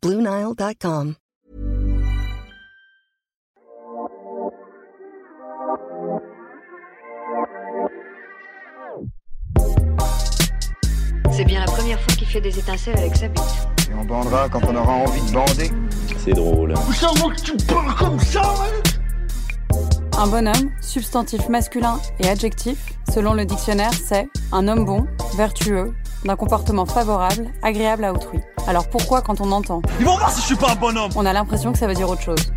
BlueNile.com. C'est bien la première fois qu'il fait des étincelles avec sa bite. Et on bandera quand on aura envie de bander. C'est drôle. Un bonhomme, substantif masculin et adjectif, selon le dictionnaire, c'est un homme bon, vertueux, d'un comportement favorable, agréable à autrui. Alors pourquoi quand on entend? Ils vont voir si je suis pas un bonhomme On a l'impression que ça veut dire autre chose.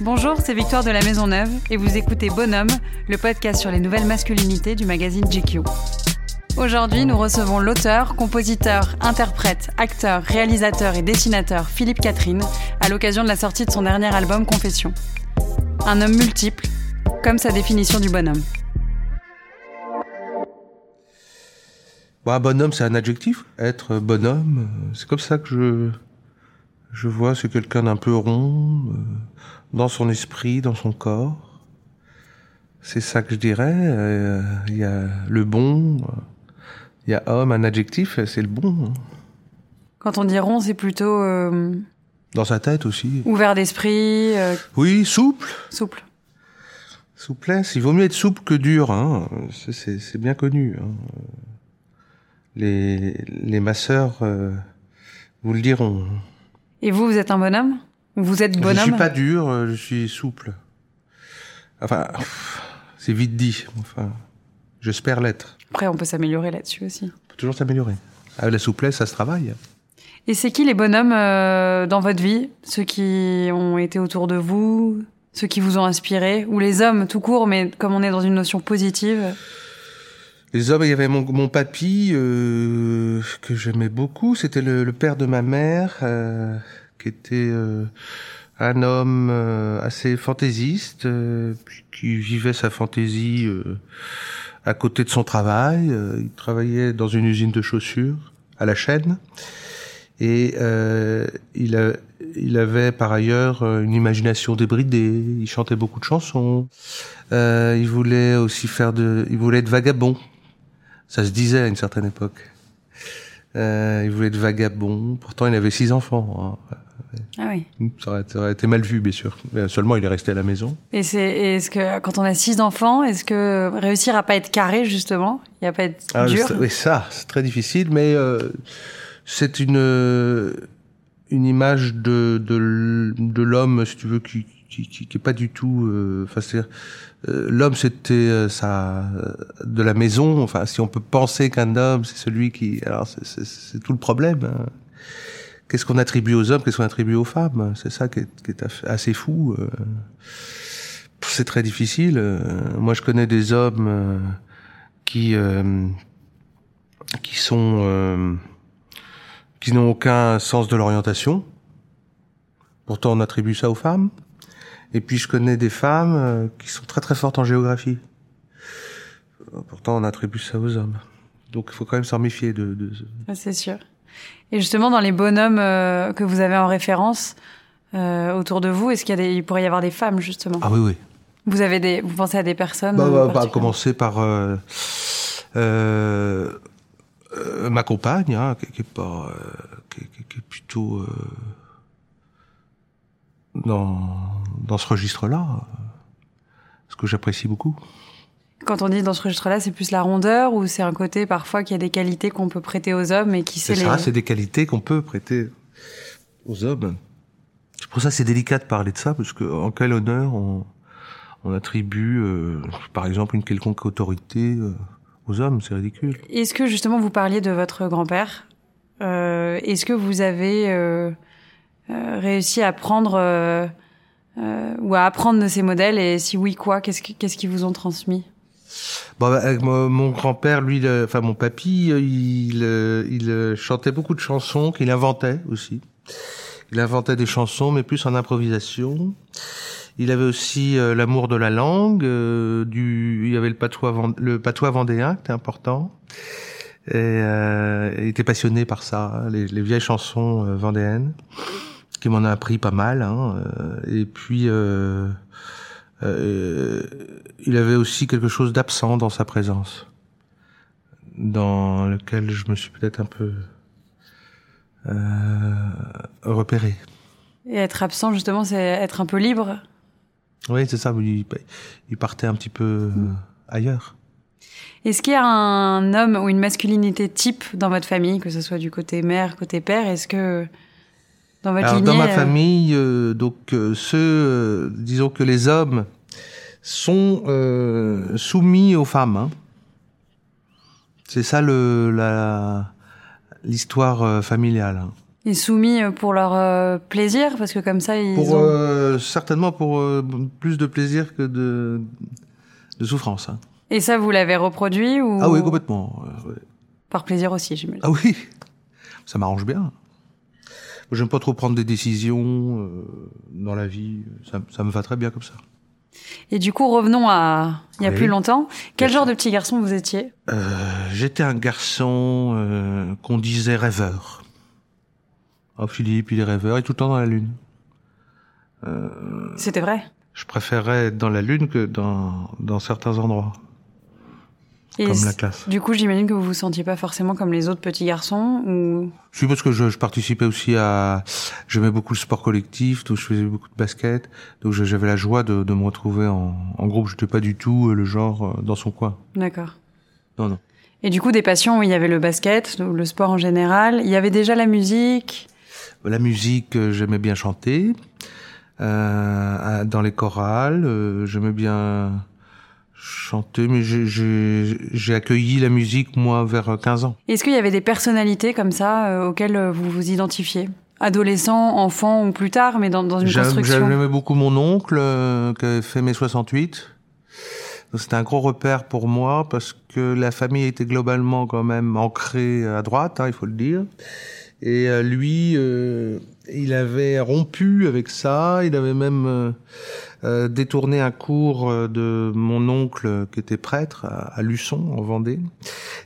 Bonjour, c'est Victoire de la Maison Neuve et vous écoutez Bonhomme, le podcast sur les nouvelles masculinités du magazine GQ. Aujourd'hui, nous recevons l'auteur, compositeur, interprète, acteur, réalisateur et dessinateur Philippe Catherine à l'occasion de la sortie de son dernier album Confession. Un homme multiple, comme sa définition du bonhomme. Bah, bonhomme, c'est un adjectif. Être bonhomme, c'est comme ça que je, je vois. C'est quelqu'un d'un peu rond, euh, dans son esprit, dans son corps. C'est ça que je dirais. Euh, Il y a le bon, il y a homme, un adjectif, c'est le bon. Quand on dit rond, c'est plutôt euh, Dans sa tête aussi. ouvert d'esprit, euh, Oui, souple. souple. Souplesse. Il vaut mieux être souple que dur. Hein. C'est- bien connu. hein. Les, les masseurs euh, vous le diront. Et vous, vous êtes un bonhomme? Ou Vous êtes Je bonhomme suis pas dur, euh, je suis souple. Enfin, c'est vite dit. Enfin, j'espère l'être. Après, on peut s'améliorer là-dessus aussi. On peut toujours s'améliorer. Avec la souplesse, ça se travaille. Et c'est qui les bonhommes euh, dans votre vie? Ceux qui ont été autour de vous Ceux qui vous ont inspiré Ou les hommes tout court, mais comme on est dans une notion positive? Les hommes, il y avait mon, papy euh, que j'aimais beaucoup. C'était le, père de ma mère, euh, qui était euh, un homme assez fantaisiste, qui vivait sa fantaisie à côté de son travail. Il travaillait dans une usine de chaussures à la chaîne. Et euh, il, a- il avait par ailleurs euh, une imagination débridée. Il chantait beaucoup de chansons. Euh, il voulait aussi faire de, il voulait être vagabond. Ça se disait à une certaine époque. Euh, il voulait être vagabond. Pourtant, il avait six enfants. hein. Ah oui. Ça, aurait, ça aurait été mal vu, bien sûr. Mais seulement, il est resté à la maison. Et c'est et est-ce que quand on a six enfants, est-ce que réussir à pas être carré justement, il y a pas être Ah, dur? oui, ça, c'est très difficile, mais euh, c'est une euh, une image de de, de l'homme, si tu veux, qui qui, qui, est pas du tout. euh, Enfin, euh, l'homme, c'était ça euh, de la maison. Enfin, si on peut penser qu'un homme, c'est celui qui. Alors, c'est- tout le problème. hein. Qu'est-ce qu'on attribue aux hommes Qu'est-ce qu'on attribue aux femmes C'est ça qui est, qui est assez fou. C'est très difficile. Moi, je connais des hommes qui qui sont qui n'ont aucun sens de l'orientation. Pourtant, on attribue ça aux femmes. Et puis, je connais des femmes euh, qui sont très très fortes en géographie. Pourtant, on attribue ça aux hommes. Donc, il faut quand même s'en méfier de, de, c'est sûr. Et justement, dans les bonhommes euh, que vous avez en référence euh, autour de vous, est-ce qu'il y a des, il pourrait y avoir des femmes justement? Ah oui, oui. Vous avez des, vous pensez à des personnes Bah, bah, bah, commencer par euh, ma compagne, hein, qui, qui est pas, euh, qui, est plutôt euh, dans dans ce registre-là, ce que j'apprécie beaucoup. Quand on dit dans ce registre-là, c'est plus la rondeur ou c'est un côté parfois qu'il y a des qualités qu'on peut prêter aux hommes et qui C'est c'est ça, les. c'est des qualités qu'on peut prêter aux hommes. C'est pour ça que c'est délicat de parler de ça, parce que en quel honneur on, on attribue, euh, par exemple, une quelconque autorité euh, aux hommes, c'est ridicule. Est-ce que justement vous parliez de votre grand-père euh, Est-ce que vous avez euh, euh, réussi à prendre euh, euh, ou à apprendre de ces modèles et si oui quoi Qu'est-ce qu'est-ce qu'ils vous ont transmis? Bon, bah, avec mon, grand-père, lui, le- enfin mon papy, il, il chantait beaucoup de chansons qu'il inventait aussi. Il inventait des chansons, mais plus en improvisation. Il avait aussi euh, l'amour de la langue. euh, du, il y avait le patois, le patois vendéen, qui était important. Et euh, il était passionné par ça, les, les vieilles chansons euh, vendéennes, qui m'en a appris pas mal. Hein, euh, et puis, euh, il avait aussi quelque chose d'absent dans sa présence, dans lequel je me suis peut-être un peu repéré. Et être absent, justement, c'est être un peu libre. Oui, c'est ça. Il, il partait un petit peu euh, ailleurs. Est-ce qu'il y a un homme ou une masculinité type dans votre famille, que ce soit du côté mère, côté père? Est-ce que dans votre Alors, lignée, dans ma euh, famille, euh, donc euh, ceux, euh, disons que les hommes sont soumis aux femmes. hein. C'est ça le la l'histoire familiale. hein. Est soumis euh, pour leur euh, plaisir Parce que comme ça, ils Pour ont... euh, certainement pour euh, plus de plaisir que de de souffrance. hein. Et ça, vous l'avez reproduit ou Ah oui, complètement. euh, ouais. par plaisir aussi, j'imagine. Ah oui, ça m'arrange bien. J'aime pas trop prendre des décisions euh, dans la vie. Ça, ça me va très bien comme ça. Et du coup, revenons à il y a Oui. plus longtemps. Quel genre de petit garçon vous étiez? Euh, J'étais un garçon euh, qu'on disait rêveur. Oh, Philippe, il est rêveur, il est tout le temps dans la lune. C'était vrai Je préférais être dans la lune que dans, dans certains endroits, Et comme la classe. Du coup, j'imagine que vous vous sentiez pas forcément comme les autres petits garçons ou? Si, parce que je, je participais aussi à... J'aimais beaucoup le sport collectif, donc je faisais beaucoup de basket. Donc j'avais la joie de, de me retrouver en, en groupe. Je n'étais pas du tout euh, le genre euh, dans son coin. D'accord. Non, non. Et du coup, des passions, il y avait le basket, le sport en général. Il y avait déjà la musique. La musique, j'aimais bien chanter. Euh, dans les chorales, euh, j'aimais bien chanter, mais j'ai- accueilli la musique, moi, vers 15 ans. Est-ce qu'il y avait des personnalités comme ça euh, auxquelles vous vous identifiez? Adolescent, enfant ou plus tard, mais dans, dans une construction? J'aimais beaucoup mon oncle, qui avait fait mai 68. Donc, C'était un gros repère pour moi, parce que la famille était globalement quand même ancrée à droite, hein, il faut le dire. Et euh, lui, euh, il avait rompu avec ça, il avait même euh, euh, détourné un cours euh, de mon oncle qui était prêtre à, à Luçon, en Vendée.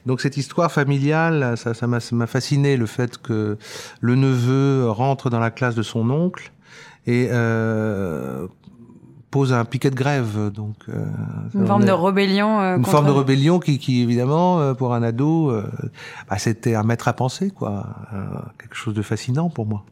Donc cette histoire familiale, ça ça m'a fasciné, le fait que le neveu rentre dans la classe de son oncle et euh, pose un piquet de grève. Donc, euh, Une forme de rébellion. euh, une forme de rébellion qui, qui évidemment, euh, pour un ado, euh, bah, c'était un maître à penser, quoi. Euh, quelque chose de fascinant pour moi.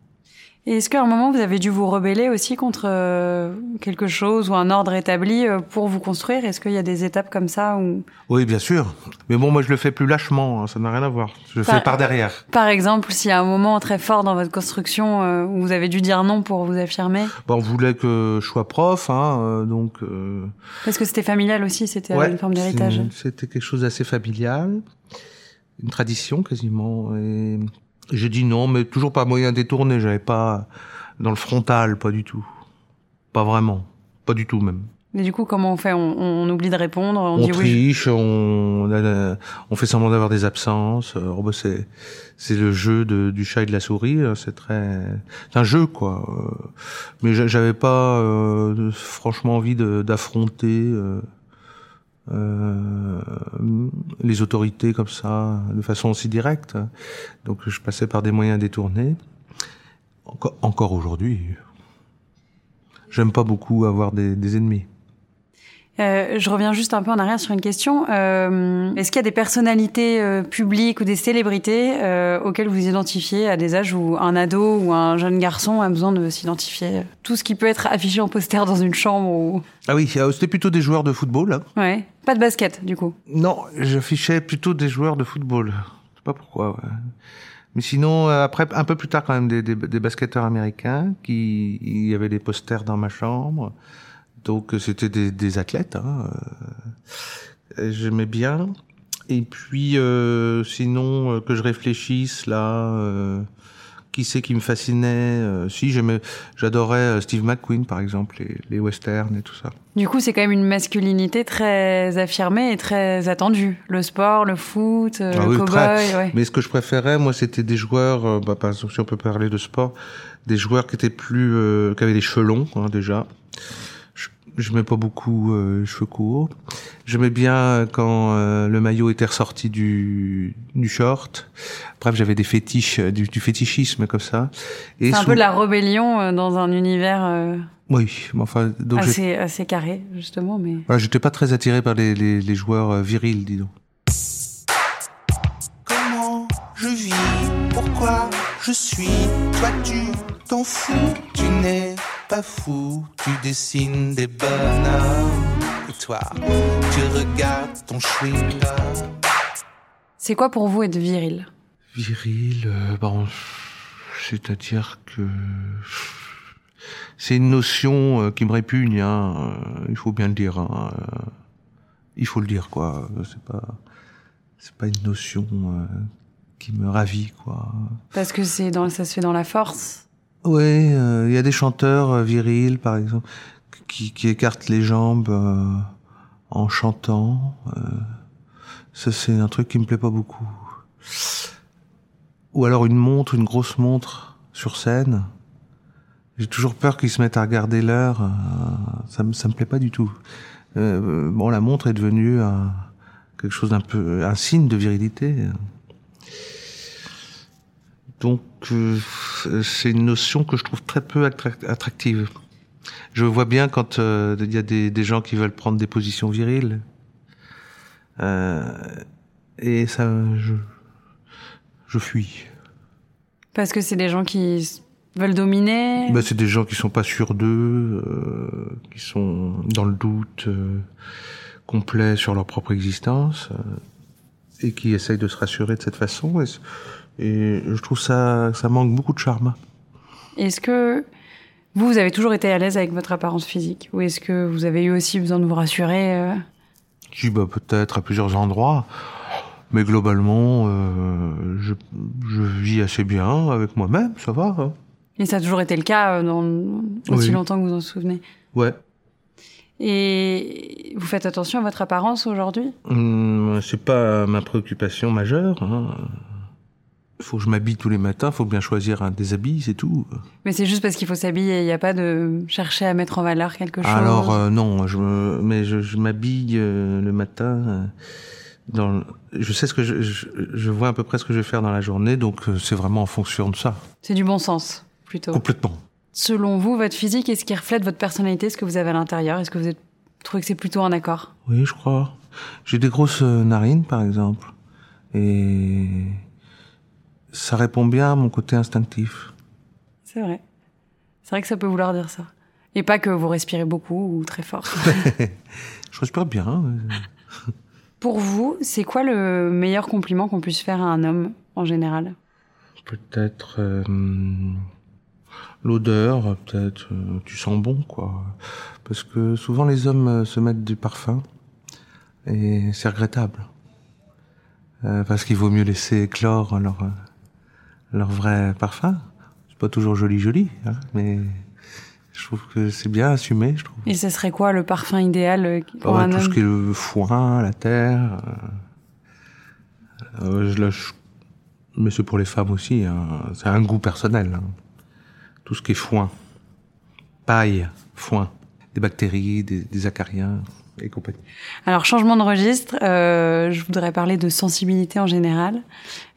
Et est-ce qu'à un moment, vous avez dû vous rebeller aussi contre euh, quelque chose ou un ordre établi euh, pour vous construire? Est-ce qu'il y a des étapes comme ça où... Oui, bien sûr. Mais bon, moi, je le fais plus lâchement. hein, ça n'a rien à voir. Je le fais par derrière. Par exemple, s'il y a un moment très fort dans votre construction euh, où vous avez dû dire non pour vous affirmer? Bon, on voulait que je sois prof, hein, euh, donc. euh, Parce que c'était familial aussi, c'était ouais, une forme d'héritage. C'était quelque chose d'assez familial, une tradition quasiment. Et j'ai dit non, mais toujours pas moyen détourné. J'avais pas dans le frontal, pas du tout, pas vraiment, pas du tout même. Mais du coup, comment on fait? On, on oublie de répondre On, On, dit oui. triche, on, on, on fait semblant d'avoir des absences. Alors, bah, c'est c'est le jeu de, du chat et de la souris. hein, C'est très, c'est un jeu quoi. Euh, Mais j'a- j'avais pas euh, franchement envie de- d'affronter euh, euh, les autorités comme ça de façon aussi directe. Donc je passais par des moyens détournés. Encore, encore aujourd'hui, j'aime pas beaucoup avoir des, des ennemis. Euh, je reviens juste un peu en arrière sur une question. Euh, Est-ce qu'il y a des personnalités euh, publiques ou des célébrités euh, auxquelles vous identifiez à des âges où un ado ou un jeune garçon a besoin de s'identifier Tout ce qui peut être affiché en poster dans une chambre ou... Ah oui, euh, c'était plutôt des joueurs de football. Hein. Ouais. Pas de basket, du coup. Non, j'affichais plutôt des joueurs de football. Je sais pas pourquoi. ouais. Mais sinon, euh, après, un peu plus tard quand même, des, des, des basketteurs américains qui, il y avait des posters dans ma chambre. Donc c'était des, des athlètes. Hein. euh, J'aimais bien. Et puis, euh, sinon, euh, que je réfléchisse là, qui c'est qui me fascinait euh, Si, j'aimais, j'adorais Steve McQueen par exemple, les, les westerns et tout ça. Du coup, c'est quand même une masculinité très affirmée et très attendue. Le sport, le foot, Ah le oui, cow-boy, ouais. Mais ce que je préférais, moi, c'était des joueurs, euh, bah, par exemple, si on peut parler de sport, des joueurs qui étaient plus, euh, qui avaient des cheveux longs hein, déjà. Je, mets pas beaucoup euh, cheveux courts. J'aimais bien quand euh, le maillot était ressorti du, du short. Bref, j'avais des fétiches, euh, du, du fétichisme comme ça. Et C'est un sous- peu de la rébellion euh, dans un univers euh, Oui, mais enfin, donc assez, assez carré, justement. Mais voilà, j'étais pas très attiré par les, les, les joueurs euh, virils, disons. Comment je vis? Pourquoi je suis? Toi tu t'en fous? Tu n'es pas fou Tu dessines des bonhommes Et toi tu regardes ton chewing-gum c'est quoi pour vous être viril? Viril, euh, bon, c'est-à-dire que c'est une notion euh, qui me répugne. Hein, euh, il faut bien le dire. Hein, euh, il faut le dire, quoi. C'est pas, c'est pas une notion euh, qui me ravit, quoi. Parce que c'est dans, ça se fait dans la force. Ouais, euh, il y a des chanteurs euh, virils, par exemple, qui, qui écartent les jambes euh, en chantant. ça, c'est un truc qui me plaît pas beaucoup. Ou alors une montre, une grosse montre sur scène. J'ai toujours peur qu'ils se mettent à regarder l'heure. ça, me, ça me plaît pas du tout. Euh, bon, la montre est devenue quelque chose d'un peu un signe de virilité. Donc, euh, c'est une notion que je trouve très peu attrac- attractive. Je vois bien quand euh, il y a des, des gens qui veulent prendre des positions viriles. Euh, et ça, je, je fuis. Parce que c'est des gens qui veulent dominer? Ben, c'est des gens qui sont pas sûrs d'eux, euh, qui sont dans le doute euh, complet sur leur propre existence, euh, et qui essayent de se rassurer de cette façon. Et, et je trouve ça, ça manque beaucoup de charme. Est-ce que vous, vous avez toujours été à l'aise avec votre apparence physique Ou est-ce que vous avez eu aussi besoin de vous rassurer euh? Je dis bah, peut-être à plusieurs endroits, mais globalement, euh, je, je vis assez bien avec moi-même, ça va. hein. Et ça a toujours été le cas euh, dans aussi Oui. longtemps que vous en souvenez? Ouais. Et vous faites attention à votre apparence aujourd'hui? Hum, c'est pas ma préoccupation majeure. Hein. Faut que je m'habille tous les matins, faut bien choisir un des habits, c'est tout. Mais c'est juste parce qu'il faut s'habiller, il n'y a pas de chercher à mettre en valeur quelque chose. Alors euh, non, je me, mais je, je m'habille euh, le matin. euh, dans, je sais ce que je, je, je vois à peu près ce que je vais faire dans la journée, donc c'est vraiment en fonction de ça, C'est du bon sens, plutôt. complètement. Selon vous, votre physique, est-ce qui reflète votre personnalité, ce que vous avez à l'intérieur Est-ce que vous êtes... trouvez que c'est plutôt en accord? Oui, je crois. J'ai des grosses narines, par exemple, et ça répond bien à mon côté instinctif. C'est vrai. C'est vrai que ça peut vouloir dire ça. Et pas que vous respirez beaucoup ou très fort. Je respire bien. Pour vous, c'est quoi le meilleur compliment qu'on puisse faire à un homme en général? Peut-être euh, l'odeur, peut-être euh, tu sens bon quoi. Parce que souvent les hommes euh, se mettent du parfum et c'est regrettable. Euh, parce qu'il vaut mieux laisser éclore leur leur vrai parfum. C'est pas toujours joli joli, hein, mais je trouve que c'est bien assumé, je trouve. Et ce serait quoi le parfum idéal euh, pour Ah ouais, un tout homme ce qui est le foin, la terre. euh, euh, je lâche- Mais c'est pour les femmes aussi. hein. C'est un goût personnel. hein. Tout ce qui est foin, paille, foin, des bactéries, des, des acariens et compagnie. Alors, changement de registre, euh, je voudrais parler de sensibilité en général.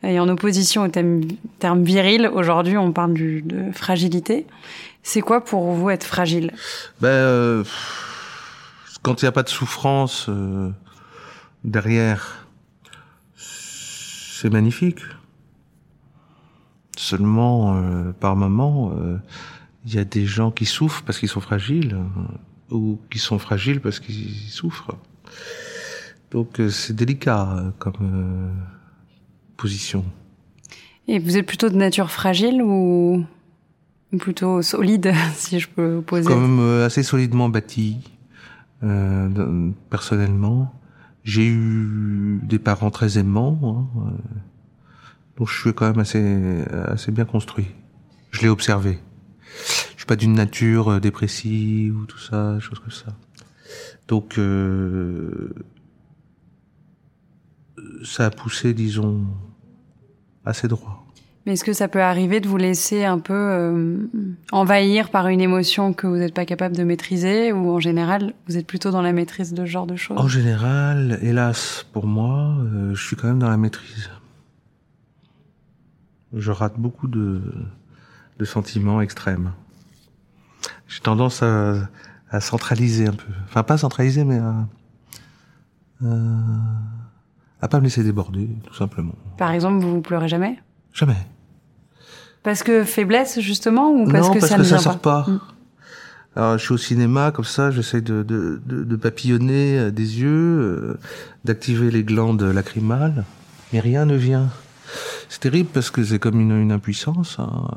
Et en opposition au thème, terme viril, aujourd'hui, on parle du, de fragilité. C'est quoi pour vous être fragile? Ben, euh, quand il n'y a pas de souffrance euh, derrière, c'est magnifique. Seulement, euh, par moment, euh, il y a des gens qui souffrent parce qu'ils sont fragiles, ou qui sont fragiles parce qu'ils souffrent. Donc euh, c'est délicat euh, comme euh, position. Et vous êtes plutôt de nature fragile ou plutôt solide, si je peux vous poser euh, assez solidement bâti euh, personnellement. J'ai eu des parents très aimants, hein, donc je suis quand même assez assez bien construit. Je l'ai observé. Pas d'une nature euh, dépressive ou tout ça, choses comme ça. Donc euh, ça a poussé, disons, assez droit. Mais est-ce que ça peut arriver de vous laisser un peu euh, envahir par une émotion que vous n'êtes pas capable de maîtriser ou en général vous êtes plutôt dans la maîtrise de ce genre de choses? En général, hélas pour moi, euh, je suis quand même dans la maîtrise. Je rate beaucoup de, de sentiments extrêmes. J'ai tendance à, à centraliser un peu. Enfin, pas centraliser, mais à, euh, à pas me laisser déborder, tout simplement. Par exemple, vous pleurez jamais? Jamais. Parce que faiblesse justement ou parce non, que parce ça que ne ça vient sort pas. Mm. Alors, je suis au cinéma, comme ça, j'essaie de, de, de, de papillonner euh, des yeux, euh, d'activer les glandes lacrymales, mais rien ne vient. C'est terrible parce que c'est comme une, une impuissance. hein.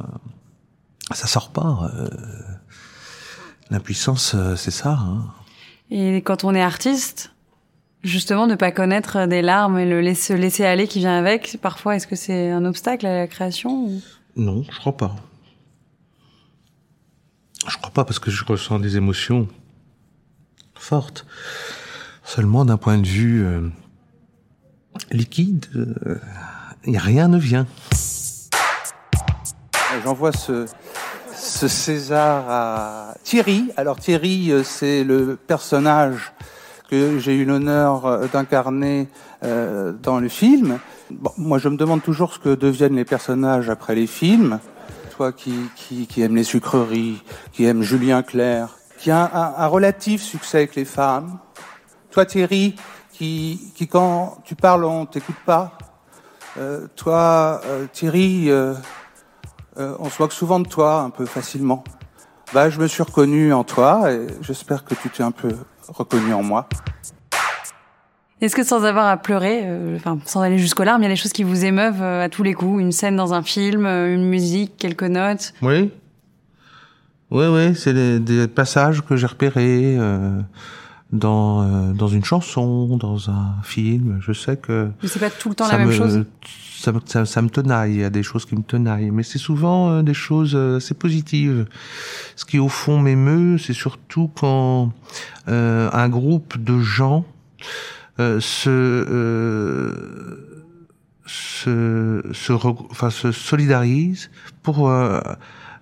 Ça sort pas. euh. L'impuissance, euh, c'est ça. hein. Et quand on est artiste, justement, ne pas connaître des larmes et le laisser, se laisser aller qui vient avec, parfois, est-ce que c'est un obstacle à la création ou- Non, je crois pas. Je crois pas parce que je ressens des émotions fortes. Seulement d'un point de vue euh, liquide, euh, rien ne vient. J'envoie ce, ce César à Thierry. Alors Thierry, euh, c'est le personnage que j'ai eu l'honneur euh, d'incarner euh, dans le film. Moi, je me demande toujours ce que deviennent les personnages après les films. Toi qui, qui, qui aime les sucreries, qui aime Julien Clerc, qui a un, relatif succès avec les femmes. Toi, Thierry, qui, quand tu parles, on t'écoute pas. Toi, Thierry, euh, on se moque souvent de toi, un peu facilement. Bah, je me suis reconnu en toi et j'espère que tu t'es un peu reconnu en moi. Est-ce que sans avoir à pleurer, euh, enfin sans aller jusqu'aux larmes, il y a des choses qui vous émeuvent euh, à tous les coups? Une scène dans un film, euh, une musique, quelques notes? Oui. Oui, oui, c'est des, des passages que j'ai repérés euh, dans euh, dans une chanson, dans un film. Je sais que Mais c'est pas tout le temps la même me, chose? Ça, me- tenaille, il y a des choses qui me tenaillent, mais c'est souvent euh, des choses euh, assez positives. Ce qui au fond m'émeut, c'est surtout quand euh, un groupe de gens se, se, se, enfin, se solidarise pour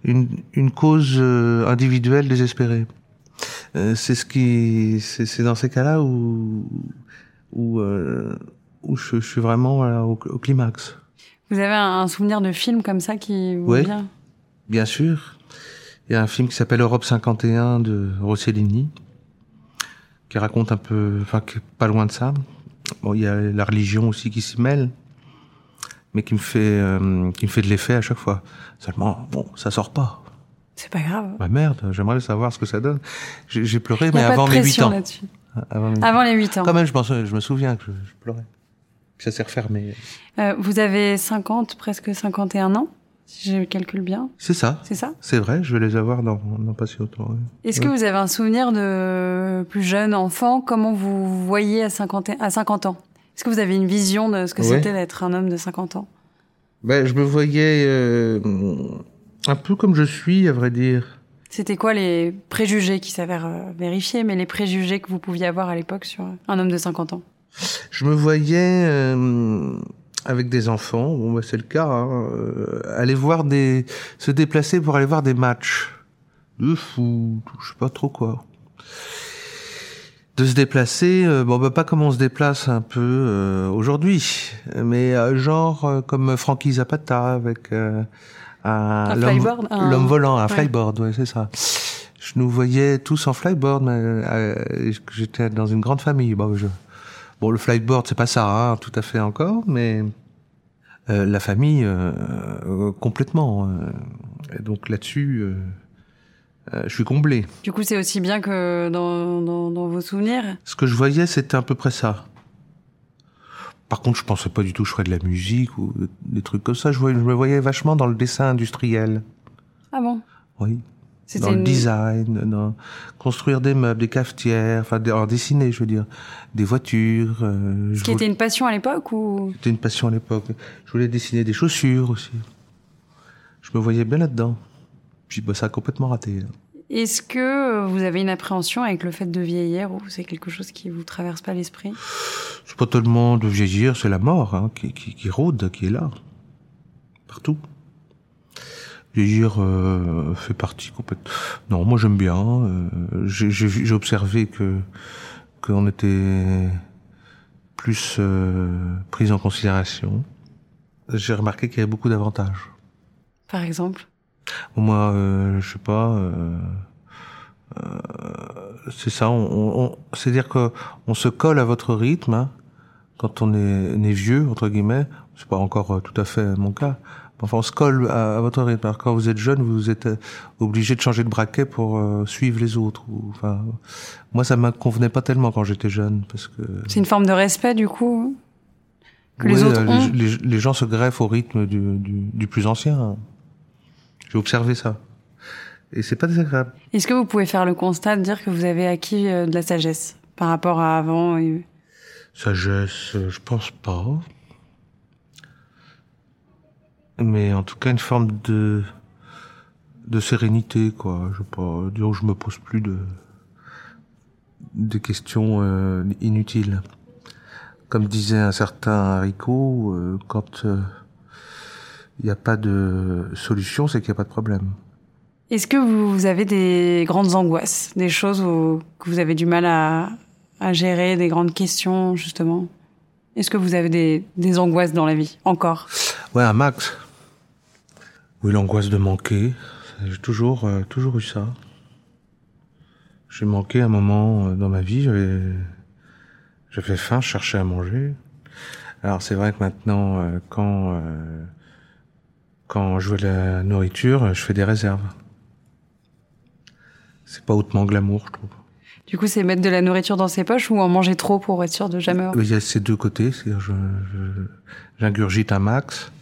une, une cause individuelle désespérée. C'est ce qui, c'est dans ces cas-là où où où je, je suis vraiment voilà, au, au climax. Vous avez un, un souvenir de film comme ça qui vous Ouais. vient? Bien sûr, il y a un film qui s'appelle Europe 51 de Rossellini qui raconte un peu, enfin, qui est pas loin de ça. Bon, il y a la religion aussi qui s'y mêle, mais qui me fait, euh, qui me fait de l'effet à chaque fois. Seulement, bon, ça sort pas. C'est pas grave. Bah merde, j'aimerais savoir ce que ça donne. J'ai pleuré, mais a pas avant de mes 8 pression ans. là-dessus. Avant, mes- Avant les 8 ans. Quand même, je, pense, je me souviens que je, je pleurais. Ça s'est refermé. Euh, vous avez 50, presque 51 ans, si je calcule bien. C'est ça. C'est ça? C'est vrai, je vais les avoir dans, dans pas si longtemps. oui. Est-ce que vous avez un souvenir de plus jeune enfant? Comment vous voyez à 50, et- à 50 ans? Est-ce que vous avez une vision de ce que Ouais. c'était d'être un homme de 50 ans? Ben, je me voyais euh, un peu comme je suis, à vrai dire. C'était quoi les préjugés qui s'avèrent euh, vérifiés, mais les préjugés que vous pouviez avoir à l'époque sur un homme de 50 ans? Je me voyais euh, avec des enfants, bon bah, c'est le cas, hein, euh, aller voir des, se déplacer pour aller voir des matchs de foot, je sais pas trop quoi. De se déplacer, euh, bon bah pas comme on se déplace un peu euh, aujourd'hui, mais euh, genre comme Frankie Zapata avec euh, un, l'homme- un- l'homme volant, un ouais. flyboard, ouais c'est ça. Je nous voyais tous en flyboard, mais euh, j'étais dans une grande famille. Bon, je, Bon, le flightboard, c'est pas ça, hein, tout à fait encore, mais euh, la famille, euh, euh, complètement. et donc là-dessus, je suis comblé. Du coup, c'est aussi bien que dans, dans, dans vos souvenirs? Ce que je voyais, c'était à peu près ça. Par contre, je pensais pas du tout que je ferais de la musique ou des trucs comme ça. Je, voyais- je me voyais vachement dans le dessin industriel. Ah bon? Oui. Dans le design, dans construire des meubles, des cafetières, enfin, en dessiner, je veux dire, des voitures. euh, Ce qui était une passion à l'époque ou? C'était une passion à l'époque. Je voulais dessiner des chaussures aussi. Je me voyais bien là-dedans. Puis bah, ça a complètement raté. Est-ce que vous avez une appréhension avec le fait de vieillir ou c'est quelque chose qui vous traverse pas l'esprit? C'est pas tellement de vieillir, c'est la mort hein, qui, qui, qui rôde, qui est là. Partout. Vieillir euh, fait partie complètement. Non, moi j'aime bien. Euh, j'ai observé que qu'on était plus euh, pris en considération. J'ai remarqué qu'il y avait beaucoup d'avantages. Par exemple? Moi, euh, je sais pas. euh, euh, c'est ça. On, on- on- C'est-à-dire que on se colle à votre rythme hein, quand on est, on est vieux entre guillemets. C'est pas encore tout à fait mon cas. Enfin, on se colle à, à votre rythme. Alors, quand vous êtes jeune, vous êtes euh, obligé de changer de braquet pour euh, suivre les autres. ou- Enfin, moi, ça me convenait pas tellement quand j'étais jeune parce que C'est une forme de respect, du coup Que les autres euh, ont les, les gens se greffent au rythme du, du, du plus ancien. J'ai observé ça. Et c'est pas désagréable. Est-ce que vous pouvez faire le constat de dire que vous avez acquis de la sagesse par rapport à avant et- Sagesse, je pense pas. Mais en tout cas, une forme de de sérénité, quoi. Je pas dire je me pose plus de questions euh, inutiles. Comme disait un certain Haricot, euh, quand il n'y a pas de solution, c'est qu'il n'y a pas de problème. Est-ce que vous avez des grandes angoisses, des choses où- que vous avez du mal à, à gérer, des grandes questions, justement? Est-ce que vous avez des, des angoisses dans la vie, encore? Ouais, un max. Oui, l'angoisse de manquer? J'ai toujours, euh, toujours eu ça. J'ai manqué un moment euh, dans ma vie. J'avais, j'avais faim, je cherchais à manger. Alors c'est vrai que maintenant, euh, quand euh, quand je veux la nourriture, je fais des réserves. C'est pas hautement glamour, je trouve. Du coup, c'est mettre de la nourriture dans ses poches ou en manger trop pour être sûr de jamais... Il y a ces deux côtés, c'est-à-dire je, je- j'ingurgite un max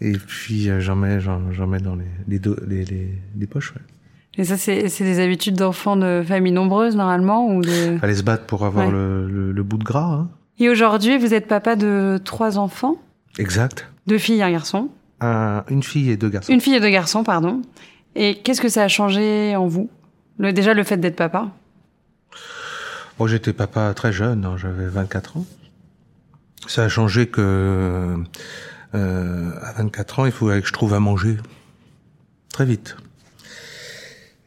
et puis j'en mets, j'en, mets dans les, les, deux- les, les, les poches. Ouais. Et ça, c'est des habitudes d'enfants de famille nombreuse, normalement ou de... Fallait se battre pour avoir Ouais. le, le, le bout de gras. Hein. Et aujourd'hui, vous êtes papa de trois enfants, Exact. deux filles et un garçon. Un- une fille et deux garçons. Une fille et deux garçons, pardon. Et qu'est-ce que ça a changé en vous? Le, Déjà, le fait d'être papa? Bon, j'étais papa très jeune, hein, j'avais 24 ans. Ça a changé que euh, à 24 ans, il fallait que je trouve à manger très vite.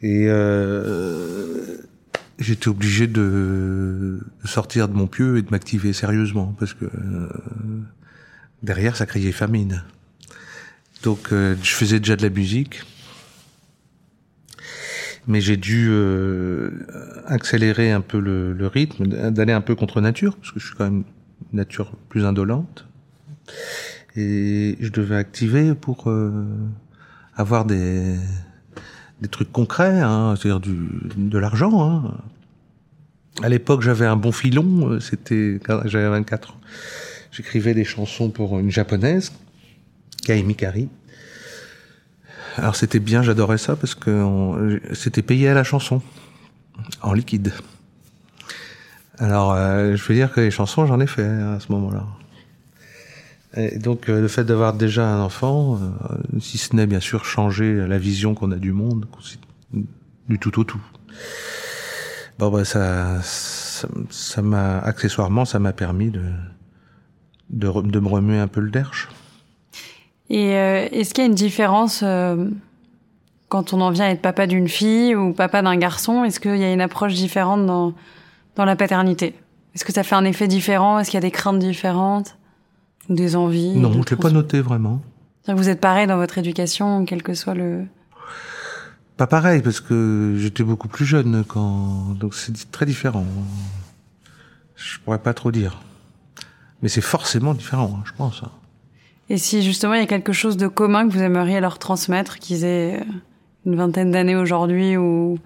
Et euh, j'étais obligé de, sortir de mon pieu et de m'activer sérieusement parce que euh, derrière, ça criait famine. Donc, euh, je faisais déjà de la musique mais j'ai dû euh, accélérer un peu le, le rythme, d'aller un peu contre nature, parce que je suis quand même nature plus indolente. Et je devais activer pour euh, avoir des, des trucs concrets, hein, c'est-à-dire du, de l'argent. Hein. À l'époque, j'avais un bon filon, euh, c'était j'avais 24 ans. J'écrivais des chansons pour une japonaise, Kai Mikari. Alors c'était bien, j'adorais ça parce que c'était payé à la chanson, en liquide. Alors euh, je veux dire que les chansons, j'en ai fait hein, à ce moment-là. Et donc euh, le fait d'avoir déjà un enfant, euh, si ce n'est bien sûr changer la vision qu'on a du monde, du tout au tout. Bon bah ça, ça, m'a accessoirement, ça m'a permis de, de de me remuer un peu le derche. Et euh, est-ce qu'il y a une différence euh, quand on en vient à être papa d'une fille ou papa d'un garçon Est-ce qu'il y a une approche différente dans, dans la paternité? Est-ce que ça fait un effet différent? Est-ce qu'il y a des craintes différentes? Des envies Non, de je l'ai pas noté vraiment. Vous êtes pareil dans votre éducation, quel que soit le... Pas pareil, parce que j'étais beaucoup plus jeune quand... Donc c'est très différent. Je pourrais pas trop dire. Mais c'est forcément différent, hein, je pense. hein. Et si justement il y a quelque chose de commun que vous aimeriez leur transmettre, qu'ils aient euh, une vingtaine d'années aujourd'hui ou,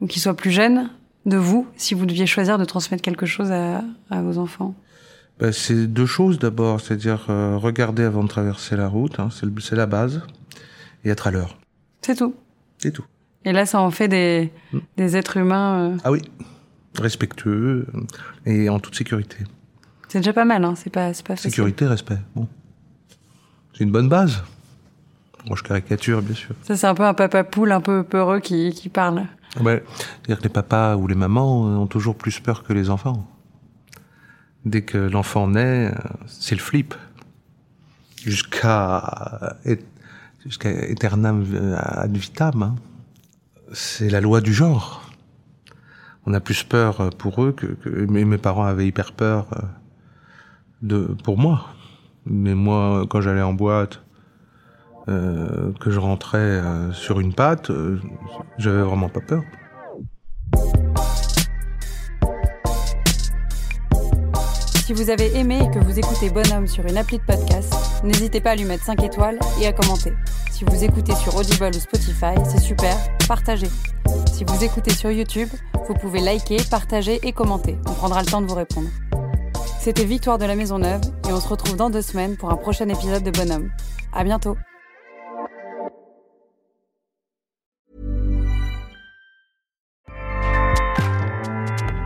ou qu'ils soient plus jeunes, de vous, si vous deviez choisir de transmettre quelque chose à, à vos enfants? Ben, c'est deux choses d'abord, c'est-à-dire euh, regarder avant de traverser la route, hein, c'est la base, et être à l'heure. C'est tout. C'est tout. Et là, ça en fait des, Mm. des êtres humains. euh, Ah oui, respectueux euh, et en toute sécurité. c'est déjà pas mal, hein. C'est pas, c'est pas facile. Sécurité, respect. Bon, c'est une bonne base. Moi, je caricature, bien sûr. Ça, c'est un peu un papa poule un peu peureux qui, qui parle. Ouais. C'est-à-dire que les papas ou les mamans ont toujours plus peur que les enfants. Dès que l'enfant naît, euh, c'est le flip. Jusqu'à jusqu'à eternam ad vitam. Hein. C'est la loi du genre. On a plus peur pour eux que, que mes, parents avaient hyper peur euh, de pour moi. Mais moi, quand j'allais en boîte, euh, que je rentrais euh, sur une patte, euh, j'avais vraiment pas peur. Si vous avez aimé et que vous écoutez Bonhomme sur une appli de podcast, n'hésitez pas à lui mettre 5 étoiles et à commenter. Si vous écoutez sur Audible ou Spotify, c'est super, partagez. Si vous écoutez sur YouTube, vous pouvez liker, partager et commenter. On prendra le temps de vous répondre. C'était Victoire de la Maison Neuve et on se retrouve dans deux semaines pour un prochain épisode de Bonhomme. À bientôt.